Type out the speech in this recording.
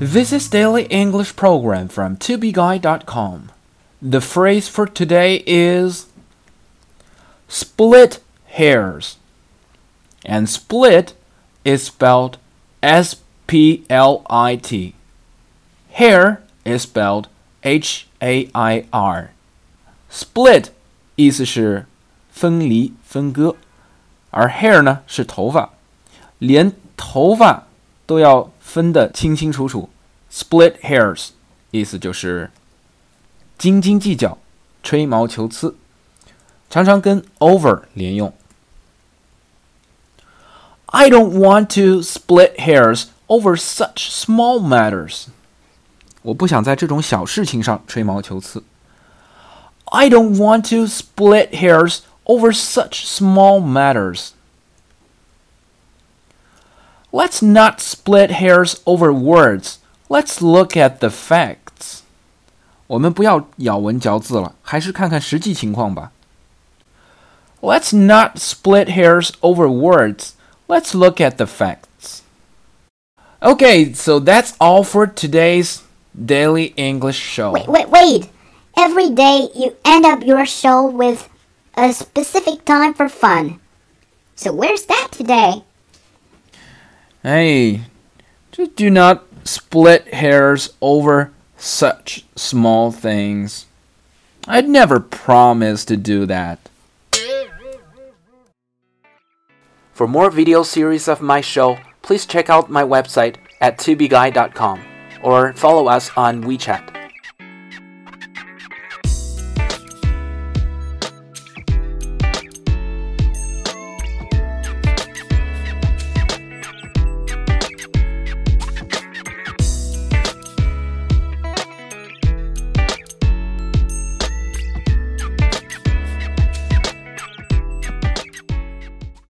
This is Daily English Program from tobeguide.com. The phrase for today is split hairs. And split is spelled S P L I T. Hair is spelled H A I R. Split 意思是分离、分割，而 hair 呢是头发，连头发都要 分得清清楚楚。Split hairs 意思就是斤斤计较、吹毛求疵，常常跟 over 连用。I don't want to split hairs over such small matters. 我不想在这种小事情上吹毛求疵。I don't want to split hairs over such small matters. Let's not split hairs over words. Let's look at the facts. 我们不要咬文嚼字了，还是看看实际情况吧。Let's not split hairs over words. Let's look at the facts. Okay, so that's all for today's daily English show. Wait, wait, wait. Every day you end up your show with a specific time for fun. So where's that today? Hey, just do not split hairs over such small things. I'd never promise to do that. For more video series of my show, please check out my website at tubeguy.com or follow us on WeChat.